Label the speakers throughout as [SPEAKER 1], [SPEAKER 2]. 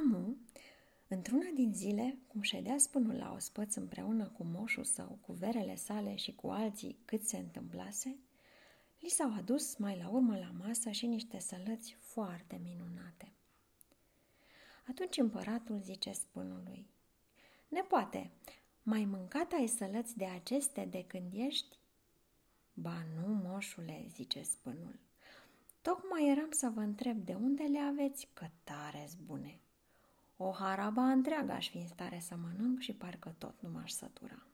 [SPEAKER 1] Amu, într-una din zile, cum ședea spânul la ospăț împreună cu moșul său, cu verele sale și cu alții cât se întâmplase, li s-au adus mai la urmă la masă și niște sălăți foarte minunate. Atunci împăratul zice spânului, Nepoate, mai mâncat ai sălăți de aceste de când ești? Ba nu, moșule, zice spânul. Tocmai eram să vă întreb de unde le aveți, că tare bune. O haraba întreagă aș fi în stare să mănânc și parcă tot nu m-aș sătura.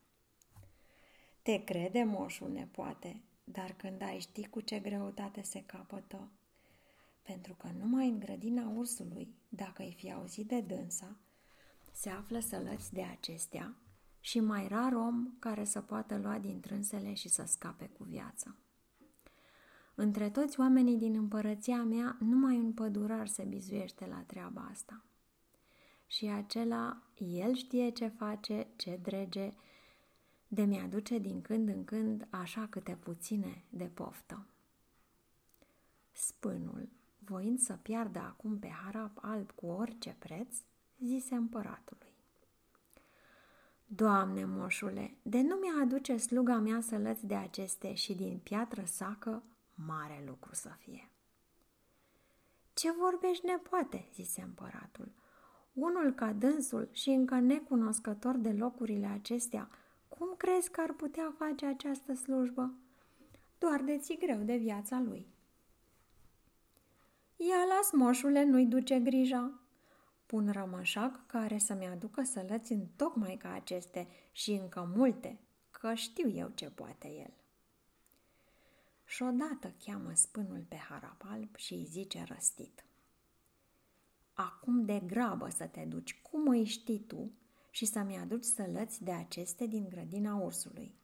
[SPEAKER 1] Te crede, moșul nepoate, dar când ai ști cu ce greutate se capătă, pentru că numai în grădina ursului, dacă îi fi auzit de dânsa, se află sălăți de acestea și mai rar om care să poată lua din trânsele și să scape cu viață. Între toți oamenii din împărăția mea, numai un pădurar se bizuiește la treaba asta. Și acela, el știe ce face, ce drege, de mi-aduce din când în când așa câte puține de poftă. Spânul, voind să piardă acum pe harap alb cu orice preț, zise împăratului. Doamne, moșule, de nu mi-aduce sluga mea să lăți de aceste și din piatră sacă, mare lucru să fie. Ce vorbești nepoate, zise împăratul. Unul ca dânsul și încă necunoscător de locurile acestea, cum crezi că ar putea face această slujbă? Doar de ți greu de viața lui. Ia las, moșule, nu-i duce grija. Pun rămășac care să-mi aducă sălăți în tocmai ca aceste și încă multe, că știu eu ce poate el. Și odată cheamă spânul pe harap alb și îi zice răstit. Acum de grabă să te duci, cum îi știi tu, și să-mi aduci sălăți de aceste din grădina ursului.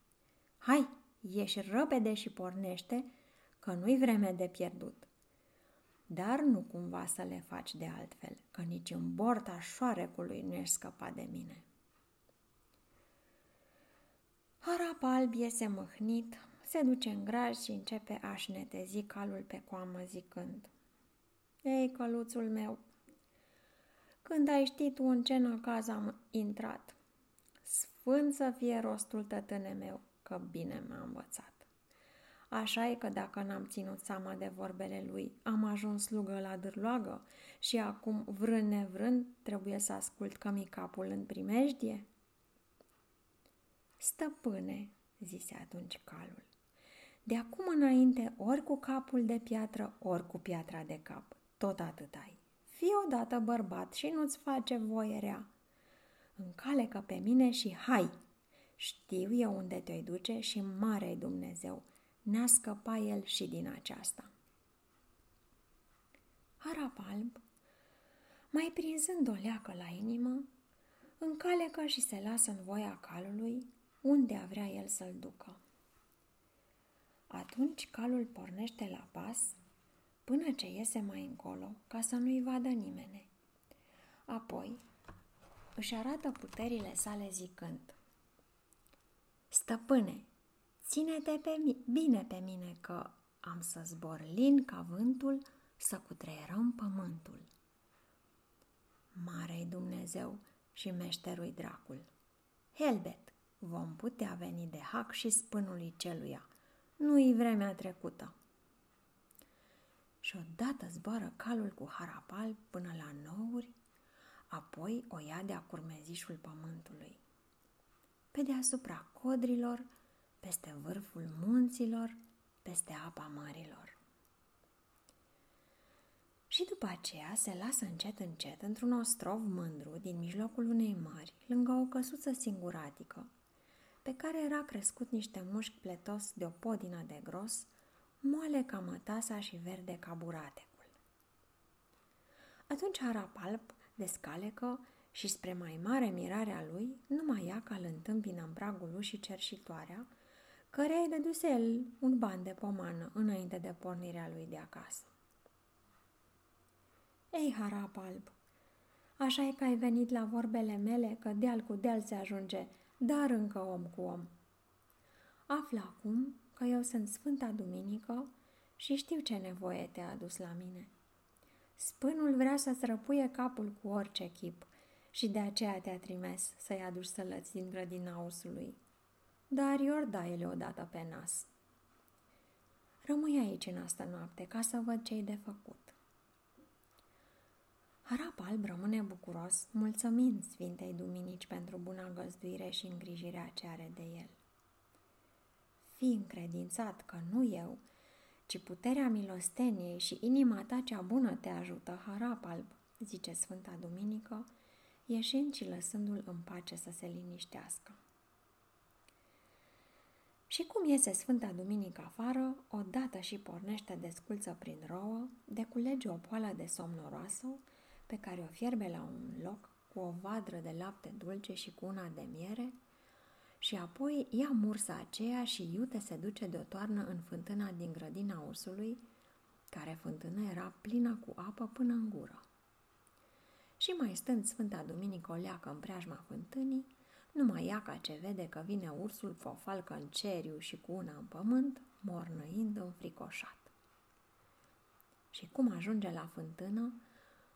[SPEAKER 1] Hai, ieși repede și pornește, că nu-i vreme de pierdut. Dar nu cumva să le faci de altfel, că nici în borta șoarecului nu ești scăpat de mine. Harap alb iese mâhnit, se duce în graj și începe a-și netezi calul pe coamă zicând Ei, căluțul meu, când ai ști tu în ce năcaz am intrat, sfânt să fie rostul tătâne meu, că bine m-a învățat. Așa e că dacă n-am ținut seama de vorbele lui, am ajuns slugă la dârloagă și acum, vrând nevrând, trebuie să ascult că mi capul în primejdie? Stăpâne, zise atunci calul, de acum înainte, ori cu capul de piatră, ori cu piatra de cap, tot atât ai. Fii odată bărbat și nu-ți face voie rea. Încalecă pe mine și hai! Știu eu unde te-ai duce și mare Dumnezeu, ne-a scăpat el și din aceasta. Harap alb, mai prinzând o leacă la inimă, încalecă și se lasă în voia calului unde vrea el să-l ducă. Atunci calul pornește la pas până ce iese mai încolo ca să nu-i vadă nimeni. Apoi își arată puterile sale zicând Stăpâne, ține-te pe mi- bine pe mine că am să zbor lin ca vântul să cutreierăm pământul. Mare-i Dumnezeu și meșterui dracul. Helbet, vom putea veni de hac și spânului celuia. Nu-i vremea trecută. Și odată zboară calul cu harapal până la nouri, apoi o ia de-a curmezișul pământului. Pe deasupra codrilor, peste vârful munților, peste apa mărilor. Și după aceea se lasă încet încet într-un ostrov mândru din mijlocul unei mări, lângă o căsuță singuratică, pe care era crescut niște mușchi pletos de o podină de gros, moale ca mătasa și verde ca buratecul. Atunci Harapalp descalecă și spre mai mare mirarea lui, numai ea ca îl întâmpină în pragul ușii cerșitoarea, care îi dăduse el un ban de pomană înainte de pornirea lui de acasă. Ei, harap alb, așa e că ai venit la vorbele mele că deal cu deal se ajunge, dar încă om cu om. Află acum că eu sunt Sfânta Duminică și știu ce nevoie te-a adus la mine. Spânul vrea să-ți răpuie capul cu orice chip și de aceea te-a trimis să-i aduci sălăți din grădina ursului. Dar Iorda ele odată pe nas. Rămâi aici în asta noapte ca să văd ce-i de făcut. Harap alb rămâne bucuros, mulțumind Sfintei Duminici pentru buna găzduire și îngrijirea ce are de el. Fii încredințat că nu eu, ci puterea milosteniei și inima ta cea bună te ajută, harap alb, zice Sfânta Duminică, ieșind și lăsându-l în pace să se liniștească. Și cum iese Sfânta Duminică afară, odată și pornește desculță prin rouă, deculege o poală de somnoroasă, pe care o fierbe la un loc cu o vadră de lapte dulce și cu una de miere, și apoi ia mursa aceea și iute se duce de o toarnă în fântâna din grădina ursului, care fântână era plină cu apă până în gură. Și mai stând Sfânta Duminică o leacă în preajma fântânii, numai ea ca ce vede că vine ursul fofalcă în ceriu și cu una în pământ, mornăind înfricoșat. Și cum ajunge la fântână,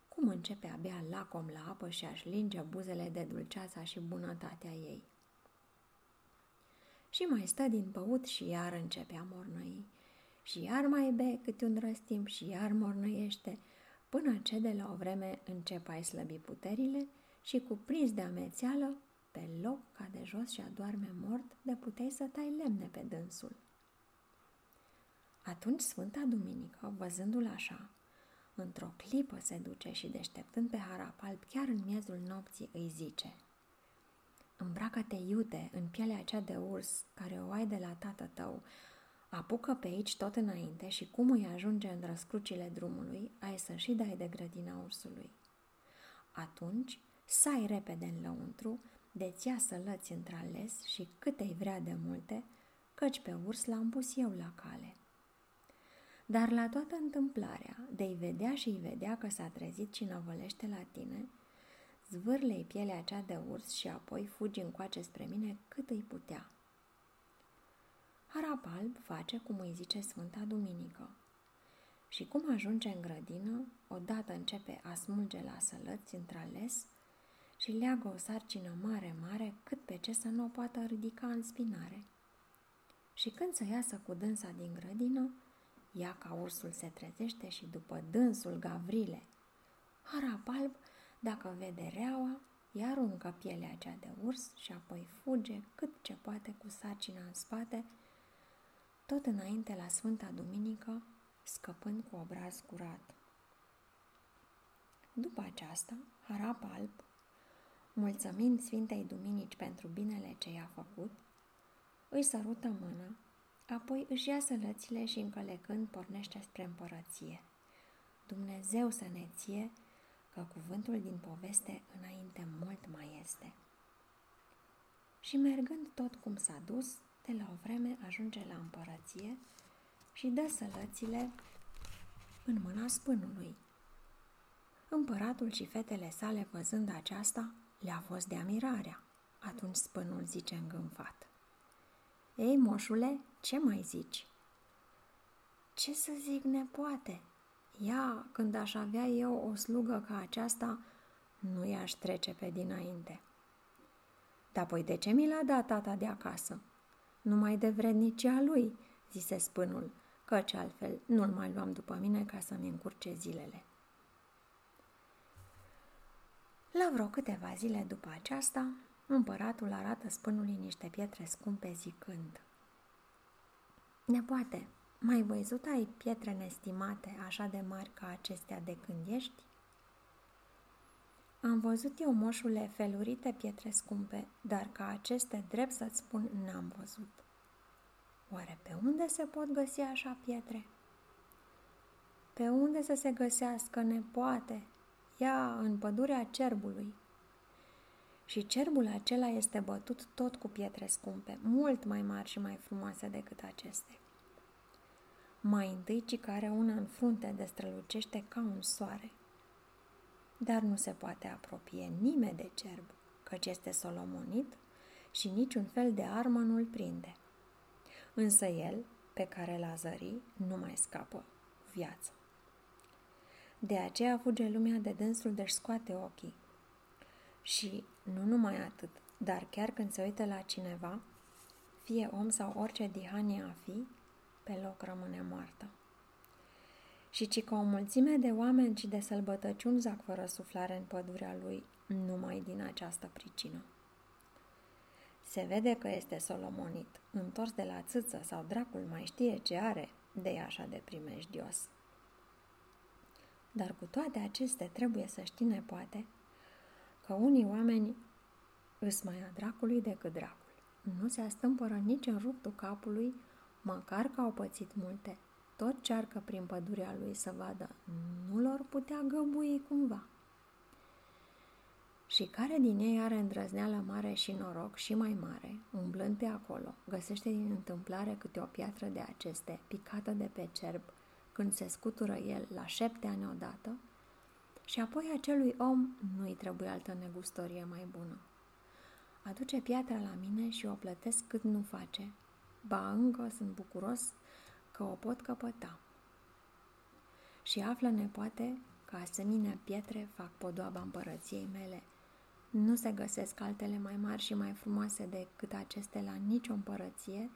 [SPEAKER 1] cum începe abia lacom la apă și aș linge buzele de dulceața și bunătatea ei. Și mai stă din păut și iar începe a mornăi. Și iar mai be câte un răstimp și iar mornăiește, până ce de la o vreme încep a slăbi puterile și cuprins de amețeală, pe loc ca de jos și adorme mort, de puteai să tai lemne pe dânsul. Atunci Sfânta Duminică, văzându-l așa, într-o clipă se duce și deșteptând pe harap alb chiar în miezul nopții îi zice Îmbracă-te iute în pielea cea de urs care o ai de la tată tău, apucă pe aici tot înainte și cum îi ajunge în răscrucile drumului, ai să și dai de grădina ursului. Atunci, sai repede în lăuntru, de-ți ia sălăți într-ales și câte-i vrea de multe, căci pe urs l-am pus eu la cale. Dar la toată întâmplarea, de-i vedea și i vedea că s-a trezit și năvălește la tine, zvârle-i pielea cea de urs și apoi fugi încoace spre mine cât îi putea. Harap alb face cum îi zice Sfânta Duminică. Și cum ajunge în grădină, odată începe a smulge la sălăți într-ales și leagă o sarcină mare, mare, cât pe ce să nu o poată ridica în spinare. Și când să iasă cu dânsa din grădină, ea ca ursul se trezește și după dânsul Gavrile, harap alb, dacă vede reaua, ea aruncă pielea cea de urs și apoi fuge cât ce poate cu sarcina în spate, tot înainte la Sfânta Duminică, scăpând cu obraz curat. După aceasta, harap alb mulțumind Sfintei Duminici pentru binele ce i-a făcut, îi sărută mâna, apoi își ia sălățile și încălecând pornește spre împărăție. Dumnezeu să ne ție că cuvântul din poveste înainte mult mai este. Și mergând tot cum s-a dus, de la o vreme ajunge la împărăție și dă sălățile în mâna spânului. Împăratul și fetele sale, văzând aceasta, le-a fost de amirarea. Atunci spânul zice îngânfat. Ei, moșule, ce mai zici? Ce să zic nepoate? Ea, când aș avea eu o slugă ca aceasta, nu i-aș trece pe dinainte. Dar păi de ce mi l-a dat tata de acasă? Numai de vrednicia lui, zise spânul, căci altfel nu-l mai luam după mine ca să-mi încurce zilele. La vreo câteva zile după aceasta, împăratul arată spânului niște pietre scumpe zicând Nepoate, mai văzut ai pietre nestimate așa de mari ca acestea de când ești? Am văzut eu, moșule, felurite pietre scumpe, dar ca aceste, drept să-ți spun, n-am văzut. Oare pe unde se pot găsi așa pietre? Pe unde să se găsească, nepoate? ea în pădurea cerbului. Și cerbul acela este bătut tot cu pietre scumpe, mult mai mari și mai frumoase decât aceste. Mai întâi, ci care una în frunte destrălucește ca un soare. Dar nu se poate apropie nimeni de cerb, căci este solomonit și niciun fel de armă nu-l prinde. Însă el, pe care l-a zări, nu mai scapă viață. De aceea fuge lumea de dânsul de-și scoate ochii. Și nu numai atât, dar chiar când se uită la cineva, fie om sau orice dihanie a fi, pe loc rămâne moartă. Și ci că o mulțime de oameni și de sălbătăciuni zac fără suflare în pădurea lui, numai din această pricină. Se vede că este solomonit, întors de la țâță sau dracul mai știe ce are, de e așa de primejdios. Dar cu toate acestea trebuie să știi, nepoate, că unii oameni îs mai a dracului decât dracul. Nu se astâmpără nici în ruptul capului, măcar că au pățit multe. Tot cearcă prin pădurea lui să vadă, nu lor putea găbui cumva. Și care din ei are îndrăzneală mare și noroc și mai mare, umblând pe acolo, găsește din întâmplare câte o piatră de aceste, picată de pe cerb, când se scutură el la șepte ani odată, și apoi acelui om nu-i trebuie altă negustorie mai bună. Aduce piatra la mine și o plătesc cât nu face. Ba încă sunt bucuros că o pot căpăta. Și află nepoate că asemenea pietre fac podoaba împărăției mele. Nu se găsesc altele mai mari și mai frumoase decât aceste la nicio împărăție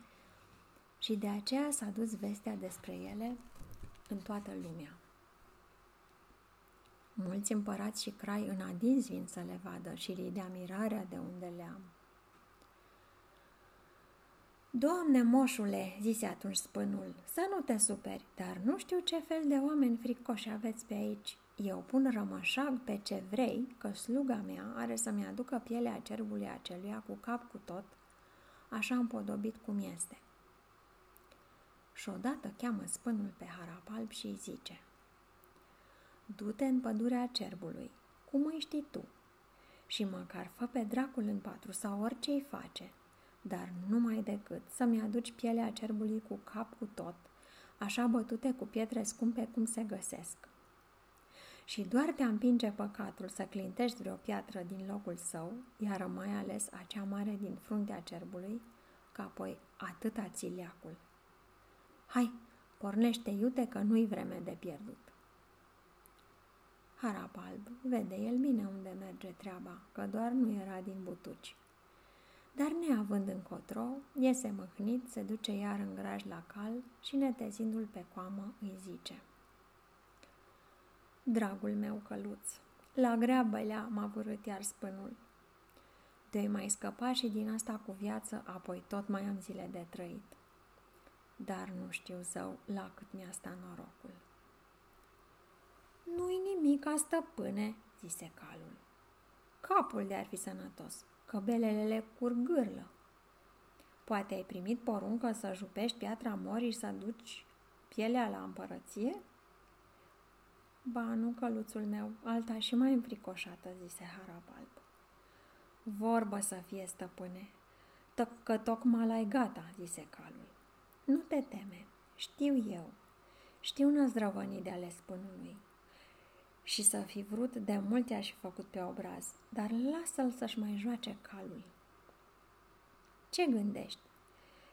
[SPEAKER 1] și de aceea s-a dus vestea despre ele în toată lumea. Mulți împărați și crai în adins vin să le vadă și li de mirarea de unde le am. Doamne, moșule, zise atunci spânul, să nu te superi, dar nu știu ce fel de oameni fricoși aveți pe aici. Eu pun rămășag pe ce vrei, că sluga mea are să-mi aducă pielea cerbului aceluia cu cap cu tot, așa împodobit cum este. Și odată cheamă spânul pe harap alb și îi zice – Du-te în pădurea cerbului, cum îi știi tu, și măcar fă pe dracul în patru sau orice îi face, dar numai decât să-mi aduci pielea cerbului cu cap cu tot, așa bătute cu pietre scumpe cum se găsesc. Și doar te împinge păcatul să clintești vreo piatră din locul său, iar mai ales acea mare din fruntea cerbului, că apoi atâta țiliacul. Hai, pornește iute că nu-i vreme de pierdut harap alb. Vede el bine unde merge treaba, că doar nu era din butuci. Dar neavând încotro, iese măhnit, se duce iar în graj la cal și netezindu-l pe coamă îi zice Dragul meu căluț, la grea bălea m-a vărât iar spânul. De mai scăpa și din asta cu viață, apoi tot mai am zile de trăit. Dar nu știu zău la cât mi-a stat norocul. Nu-i nimic, stăpâne, zise calul. Capul de ar fi sănătos, că belelele curgârlă. Poate ai primit poruncă să jupești piatra morii și să duci pielea la împărăție? Ba, nu, căluțul meu, alta și mai înfricoșată, zise Harabalb. Vorbă să fie, stăpâne, că tocmai l-ai gata, zise calul. Nu te teme, știu eu, știu năzdrăvănii de ale spânului și să fi vrut, de multe aș fi făcut pe obraz, dar lasă-l să-și mai joace calul. Ce gândești?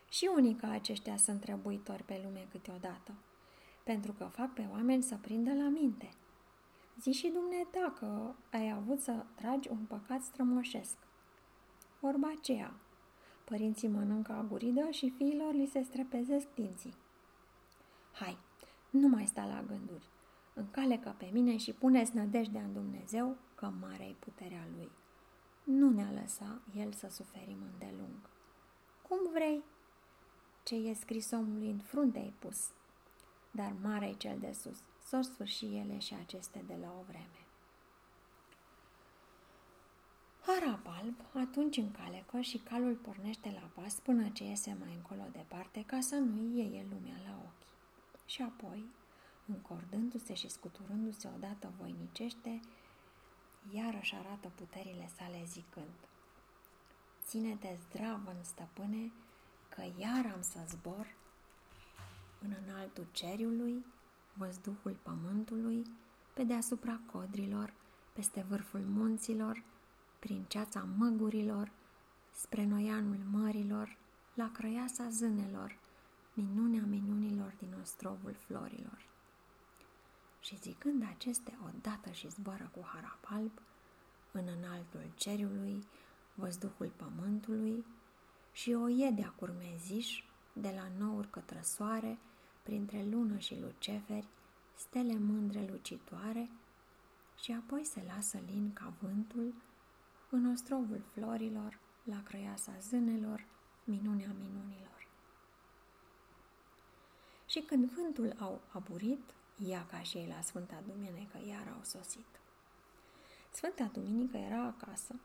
[SPEAKER 1] Și unii ca aceștia sunt trebuitori pe lume câteodată, pentru că fac pe oameni să prindă la minte. Zi și dumneata că ai avut să tragi un păcat strămoșesc. Vorba aceea, părinții mănâncă aguridă și fiilor li se strepezesc dinții. Hai, nu mai sta la gânduri încalecă pe mine și puneți nădejdea în Dumnezeu că mare e puterea Lui. Nu ne-a lăsa El să suferim îndelung. Cum vrei? Ce e scris omului în frunte ai pus, dar mare e cel de sus, s-or sfârși ele și aceste de la o vreme. Harap alb atunci încalecă și calul pornește la pas până ce iese mai încolo departe ca să nu iei lumea la ochi. Și apoi încordându-se și scuturându-se odată voinicește, iarăși arată puterile sale zicând Ține-te zdravă în stăpâne, că iar am să zbor în înaltul ceriului, văzduhul pământului, pe deasupra codrilor, peste vârful munților, prin ceața măgurilor, spre noianul mărilor, la crăiasa zânelor, minunea minunilor din ostrovul florilor Și zicând aceste odată și zboară cu harap alb, în înaltul cerului, văzduhul pământului și o iedea curmeziș de la nouri către soare, printre lună și luceferi, stele mândre lucitoare, și apoi se lasă lin ca vântul în ostrovul florilor, la crăiasa zânelor, minunea minunilor. Și când vântul au aburit, ea ca și ei la Sfânta Duminică iar au sosit. Sfânta Duminică era acasă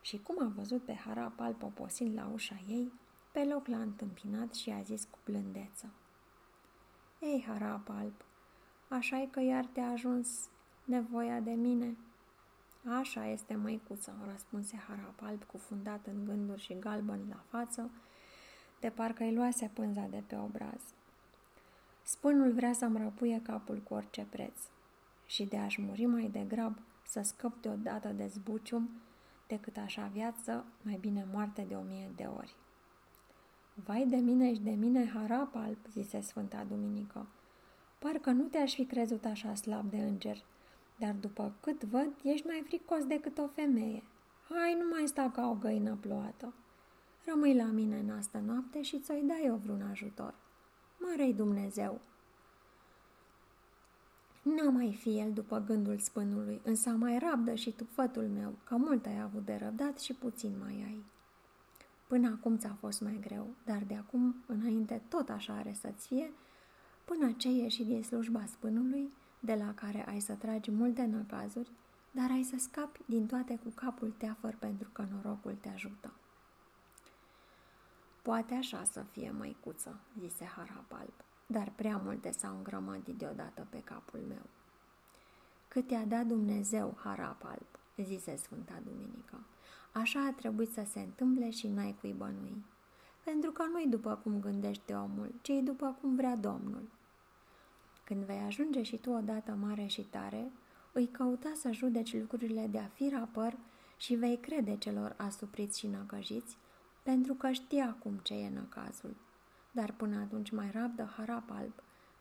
[SPEAKER 1] și cum a văzut pe Harapal poposind la ușa ei, pe loc l-a întâmpinat și a zis cu blândeță. Ei, Harapalp, așa e că iar te-a ajuns nevoia de mine?" Așa este, măicuță, răspunse Harapalp, cufundat în gânduri și galben la față, de parcă îi luase pânza de pe obraz. Spânul vrea să-mi răpuie capul cu orice preț și de a-și muri mai degrab să scăp deodată de zbucium decât așa viață, mai bine moarte de o mie de ori. Vai de mine și de mine, harapalp, zise Sfânta Duminică. Parcă nu te-aș fi crezut așa slab de înger, dar după cât văd, ești mai fricos decât o femeie. Hai, nu mai sta ca o găină ploată. Rămâi la mine în asta noapte și ți-o dai eu vreun ajutor. Mărei Dumnezeu! N-a mai fi el după gândul spânului, însă mai rabdă și tu fătul meu, că mult ai avut de răbdat și puțin mai ai. Până acum ți-a fost mai greu, dar de acum înainte tot așa are să-ți fie, până ce ieși din slujba spânului, de la care ai să tragi multe năcazuri, dar ai să scapi din toate cu capul teafăr pentru că norocul te ajută. Poate așa să fie, măicuță, zise Harapalp, dar prea multe s-au îngrămădit deodată pe capul meu. Cât i-a dat Dumnezeu, Harapalp, zise Sfânta Duminică, așa a trebuit să se întâmple și n-ai cui bănui. Pentru că nu-i după cum gândește omul, ci după cum vrea Domnul. Când vei ajunge și tu odată mare și tare, îi căuta să judeci lucrurile de-a fi rapăr și vei crede celor asupriți și năcăjiți, pentru că știi acum ce e năcazul. Dar până atunci mai rabdă harap alb,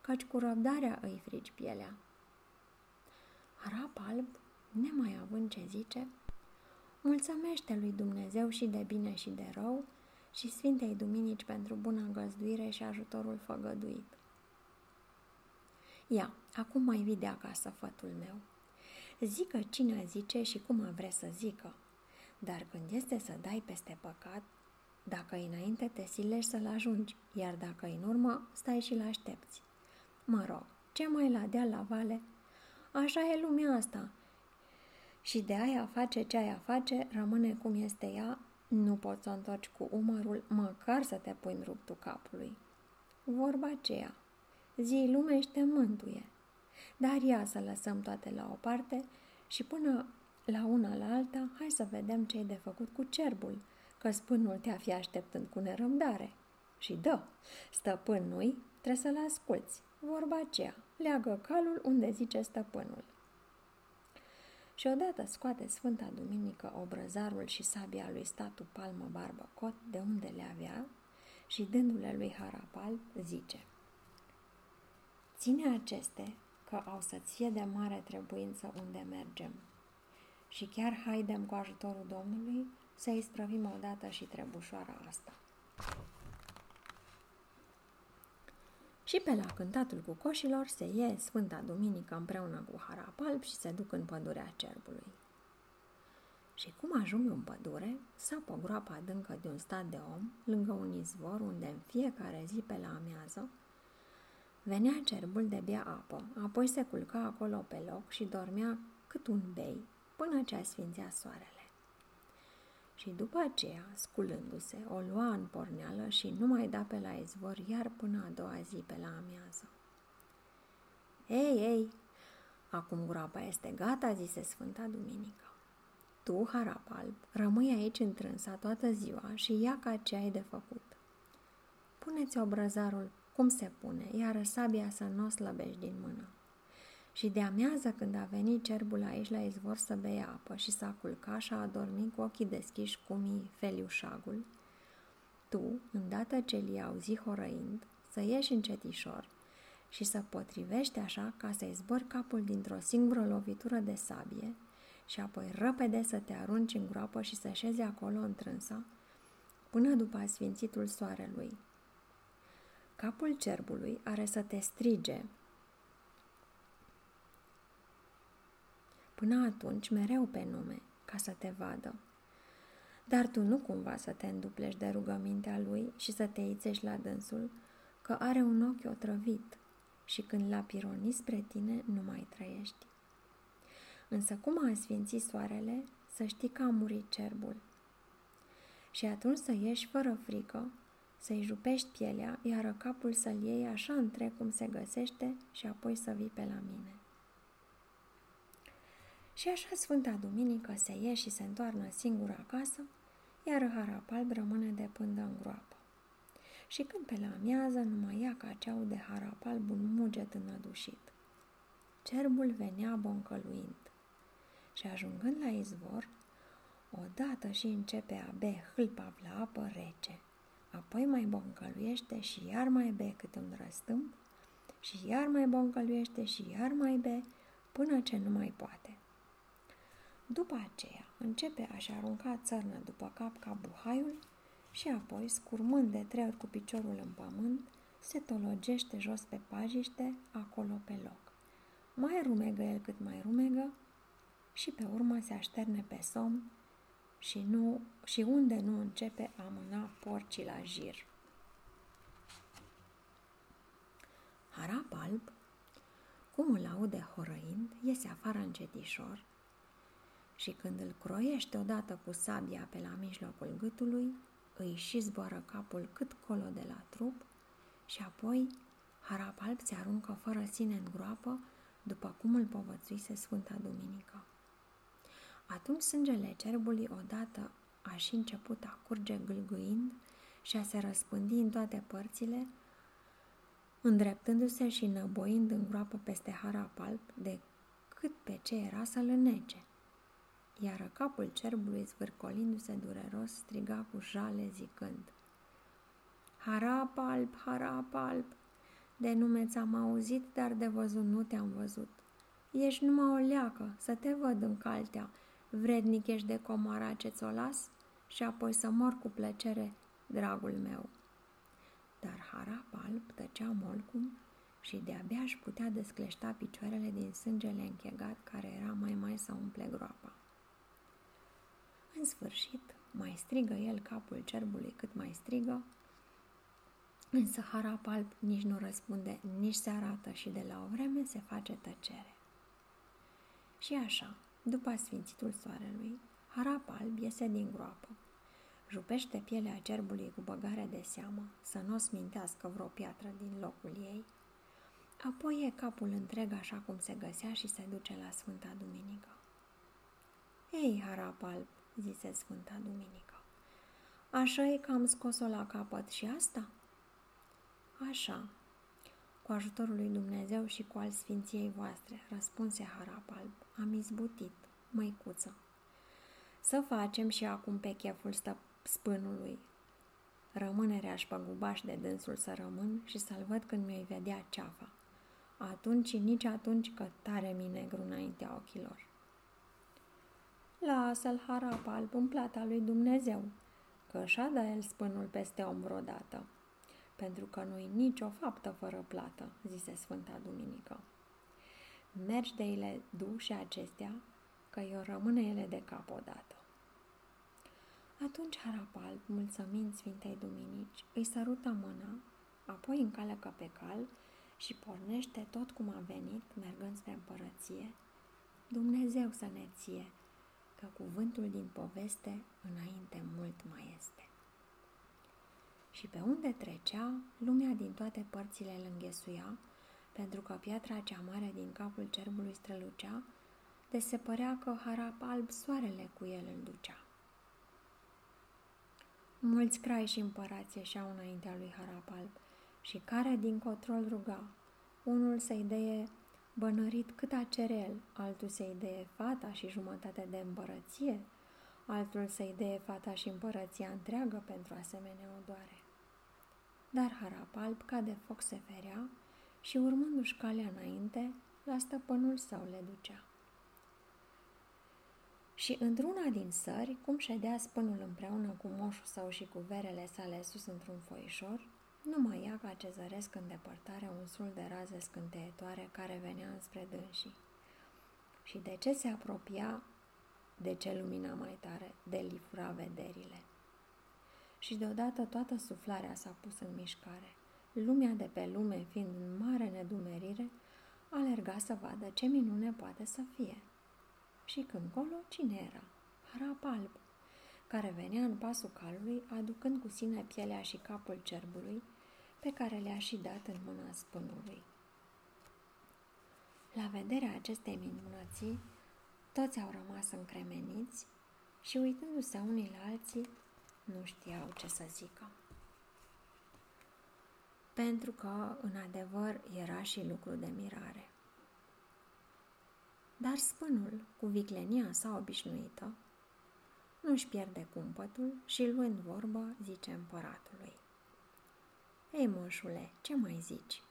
[SPEAKER 1] căci cu răbdarea îi frici pielea. Harap alb, nemai având ce zice, mulțumește lui Dumnezeu și de bine și de rău și Sfintei Duminici pentru bună găzduire și ajutorul făgăduit. Ia, acum mai vii de acasă, fătul meu. Zică cine zice și cum vrea să zică. Dar când este să dai peste păcat, dacă înainte te silești să-l ajungi, iar dacă în urmă, stai și-l aștepți. Mă rog, ce mai la deal la vale? Așa e lumea asta. Și de aia face ce aia face, rămâne cum este ea, nu poți să o întorci cu umărul, măcar să te pui în ruptul capului. Vorba aceea, zi lume și te mântuie. Dar ia să lăsăm toate la o parte și până la una la alta, hai să vedem ce e de făcut cu cerbul, că spânul te-a fi așteptând cu nerăbdare. Și dă, stăpân nu trebuie să-l asculți. Vorba aceea, leagă calul unde zice stăpânul. Și odată scoate Sfânta Duminică obrăzarul și sabia lui statu palmă barbă cot de unde le avea și dându-le lui Harapal, zice – Ține aceste, că au să-ți fie de mare trebuință unde mergem. Și chiar haidem cu ajutorul Domnului să isprăvim odată și trebușoara asta. Și pe la cântatul cu coșilor se ie Sfânta Duminică împreună cu Harapalp și se duc în pădurea cerbului. Și cum ajung în pădure, sapă groapa adâncă de un stat de om, lângă un izvor unde în fiecare zi pe la amiază Venea cerbul de bea apă, apoi se culca acolo pe loc și dormea cât un bei, până ce sfințea soarele. Și după aceea, sculându-se, o lua în porneală și nu mai da pe la izvor iar până a doua zi pe la amiază. Ei, ei, acum groapa este gata, zise Sfânta Duminică. Tu, Harapalb, rămâi aici întrânsa toată ziua și ia ca ce ai de făcut. Puneți obrăzarul cum se pune, iar sabia să nu o slăbești din mână. Și de amiază când a venit cerbul aici la izvor să bea apă și s-a culcat și a adormit cu ochii deschiși cum i feliușagul, tu, îndată ce li auzi horăind, să ieși încetișor și să potrivește așa ca să-i zbori capul dintr-o singură lovitură de sabie și apoi răpede să te arunci în groapă și să șezi acolo întrânsa până după asfințitul soarelui. Capul cerbului are să te strige. Până atunci, mereu pe nume, ca să te vadă. Dar tu nu cumva să te înduplești de rugămintea lui și să te ițești la dânsul, că are un ochi otrăvit și când l-a pironit spre tine, nu mai trăiești. Însă cum a sfințit soarele, să știi că a murit cerbul. Și atunci să ieși fără frică, să-i jupești pielea, iar capul să-l iei așa întreg cum se găsește și apoi să vii pe la mine. Și așa Sfânta Duminică se ieși și se întoarnă singură acasă, iar Harapalb rămâne de pândă în groapă. Și când pe la amiază, numai ea ca ceau de Harapalb un muget înădușit. Cerbul venea boncăluind și ajungând la izvor, odată și începe a be hâlpa la apă rece, apoi mai boncăluiește și iar mai be cât un răstâmp și iar mai boncăluiește și iar mai be până ce nu mai poate. După aceea, începe a-și arunca țărnă după cap ca buhaiul și apoi, scurmând de trei ori cu piciorul în pământ, se tologește jos pe pajiște, acolo pe loc. Mai rumegă el cât mai rumegă și pe urmă se așterne pe somn și, nu, și unde nu începe a mâna porcii la jir. Harap alb, cum îl aude horăind, iese afară încetișor și când îl croiește odată cu sabia pe la mijlocul gâtului, îi și zboară capul cât colo de la trup și apoi Harap alb se aruncă fără sine în groapă, după cum îl povățuise Sfânta Duminică. Atunci sângele cerbului odată a și început a curge gâlgâind și a se răspândi în toate părțile, îndreptându-se și năboind în groapă peste harapalp de cât pe ce era să-l înnece. Iar capul cerbului, zvârcolindu-se dureros, striga cu jale zicând Harapalp, harapalp, de nume ți-am auzit, dar de văzut nu te-am văzut. Ești numai o leacă, să te văd în caltea, Vrednic ești de comoara ce ți-o las și apoi să mor cu plăcere, dragul meu. Dar Harap alb tăcea molcum și de-abia își putea descleșta picioarele din sângele închegat care era mai mai să umple groapa. În sfârșit, mai strigă el capul cerbului cât mai strigă, însă Harap alb nici nu răspunde, nici se arată și de la o vreme se face tăcere. Și așa, după sfințitul soarelui, harap alb iese din groapă. Jupește pielea cerbului cu băgare de seamă, să nu o smintească vreo piatră din locul ei. Apoi e capul întreg așa cum se găsea și se duce la Sfânta Duminică. Ei, harap alb, zise Sfânta Duminică, așa e că am scos-o la capăt și asta? Așa, cu ajutorul lui Dumnezeu și cu al sfinției voastre, răspunse Harap alb, am izbutit, măicuță. Să facem și acum pe cheful stă spânului. Rămânerea și gubaș de dânsul să rămân și să-l văd când mi-i vedea ceafa. Atunci și nici atunci că tare mi negru înaintea ochilor. Lasă-l harap alb în plata lui Dumnezeu, că și-a da el spânul peste om vreodată pentru că nu-i nicio faptă fără plată, zise Sfânta Duminică. Mergi de ele du și acestea, că eu rămâne ele de cap odată. Atunci Harapal, mulțumind Sfintei Duminici, îi sărută mâna, apoi încalecă pe cal și pornește tot cum a venit, mergând spre împărăție. Dumnezeu să ne ție, că cuvântul din poveste înainte mult mai este și pe unde trecea, lumea din toate părțile îl înghesuia, pentru că piatra cea mare din capul cerbului strălucea, de se părea că harap alb soarele cu el îl ducea. Mulți crai și împărați ieșeau înaintea lui harap alb și care din control ruga, unul să-i deie bănărit cât a cere el, altul să-i deie fata și jumătate de împărăție, altul să-i deie fata și împărăția întreagă pentru asemenea odoare. Dar harap alb ca de foc se ferea și urmându-și calea înainte, la stăpânul său le ducea. Și într-una din sări, cum ședea spânul împreună cu moșul său și cu verele sale sus într-un foișor, nu mai ia ca ce zăresc în depărtare un sul de raze scânteietoare care venea înspre dânsii. Și de ce se apropia, de ce lumina mai tare, de lifura vederile. Și deodată toată suflarea s-a pus în mișcare. Lumea de pe lume, fiind în mare nedumerire, alerga să vadă ce minune poate să fie. Și când colo, cine era? Harap alb, care venea în pasul calului, aducând cu sine pielea și capul cerbului, pe care le-a și dat în mâna spânului. La vederea acestei minunății, toți au rămas încremeniți și uitându-se unii la alții, nu știau ce să zică. Pentru că, în adevăr, era și lucru de mirare. Dar spânul, cu viclenia sa obișnuită, nu-și pierde cumpătul și, luând vorbă, zice împăratului. Ei, moșule, ce mai zici?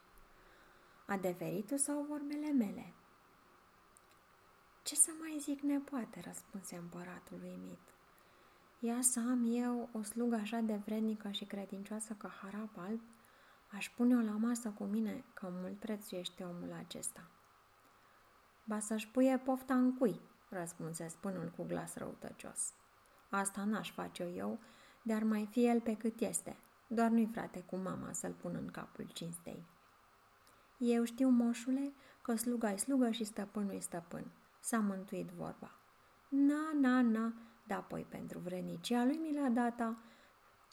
[SPEAKER 1] Adeveritul sau vorbele mele? Ce să mai zic nepoate, răspunse împăratul uimit. Ia să am eu o slugă așa de vrednică și credincioasă ca harap alb, aș pune-o la masă cu mine, că mult prețuiește omul acesta. Ba să-și puie pofta în cui, răspunse spânul cu glas răutăcios. Asta n-aș face eu, dar mai fi el pe cât este, doar nu-i frate cu mama să-l pun în capul cinstei. Eu știu, moșule, că sluga-i slugă și stăpânul-i stăpân. S-a mântuit vorba. Na, na, na, da, poi pentru vrenicia lui mi l-a dat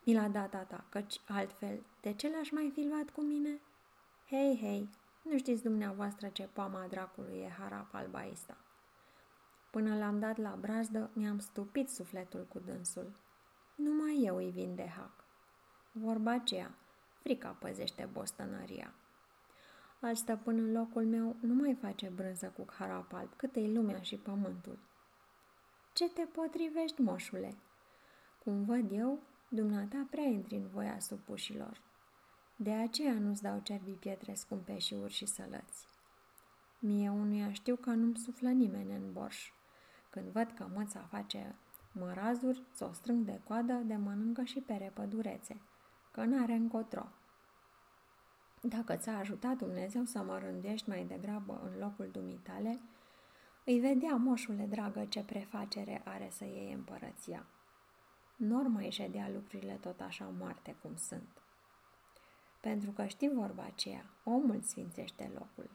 [SPEAKER 1] mi l-a dat tata, căci altfel, de ce l-aș mai fi luat cu mine? Hei, hei, nu știți dumneavoastră ce poama dracului e harap albaista. Până l-am dat la brazdă, mi-am stupit sufletul cu dânsul. Numai eu îi vin de hac. Vorba aceea, frica păzește bostănăria. Al stăpân în locul meu nu mai face brânză cu harap alb, cât e lumea și pământul. Ce te potrivești, moșule? Cum văd eu, dumneata prea intri în voia supușilor. De aceea nu-ți dau cerbii pietre scumpe și urși și sălăți. Mie unuia știu că nu-mi suflă nimeni în borș. Când văd că măța face mărazuri, ți-o strâng de coadă, de mănâncă și pere pădurețe, că n-are încotro. Dacă ți-a ajutat Dumnezeu să mă rândești mai degrabă în locul dumitale, îi vedea, moșule dragă, ce prefacere are să iei împărăția. Nor mai ședea lucrurile tot așa moarte cum sunt. Pentru că știi vorba aceea, omul sfințește locul.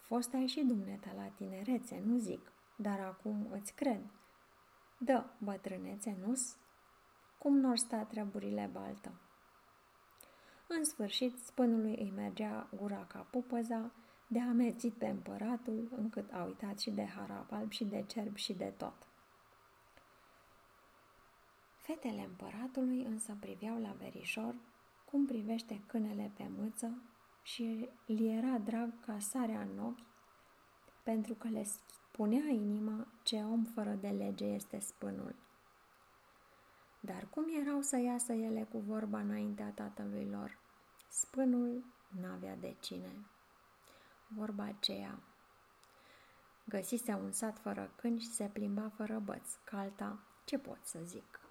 [SPEAKER 1] Fost ai și dumneata la tinerețe, nu zic, dar acum îți cred. Dă, bătrânețe, nu-s? Cum nor sta treburile baltă? În sfârșit, spânului îi mergea gura ca pupăza, de amețit pe împăratul, încât a uitat și de harap alb și de cerb și de tot. Fetele împăratului însă priveau la verișor cum privește câinele pe mâță și li era drag ca sarea în ochi, pentru că le spunea inima ce om fără de lege este spânul. Dar cum erau să iasă ele cu vorba înaintea tatălui lor? Spânul n-avea de cine. Vorba aceea. Găsise un sat fără câini și se plimba fără băț. Calta, ce pot să zic?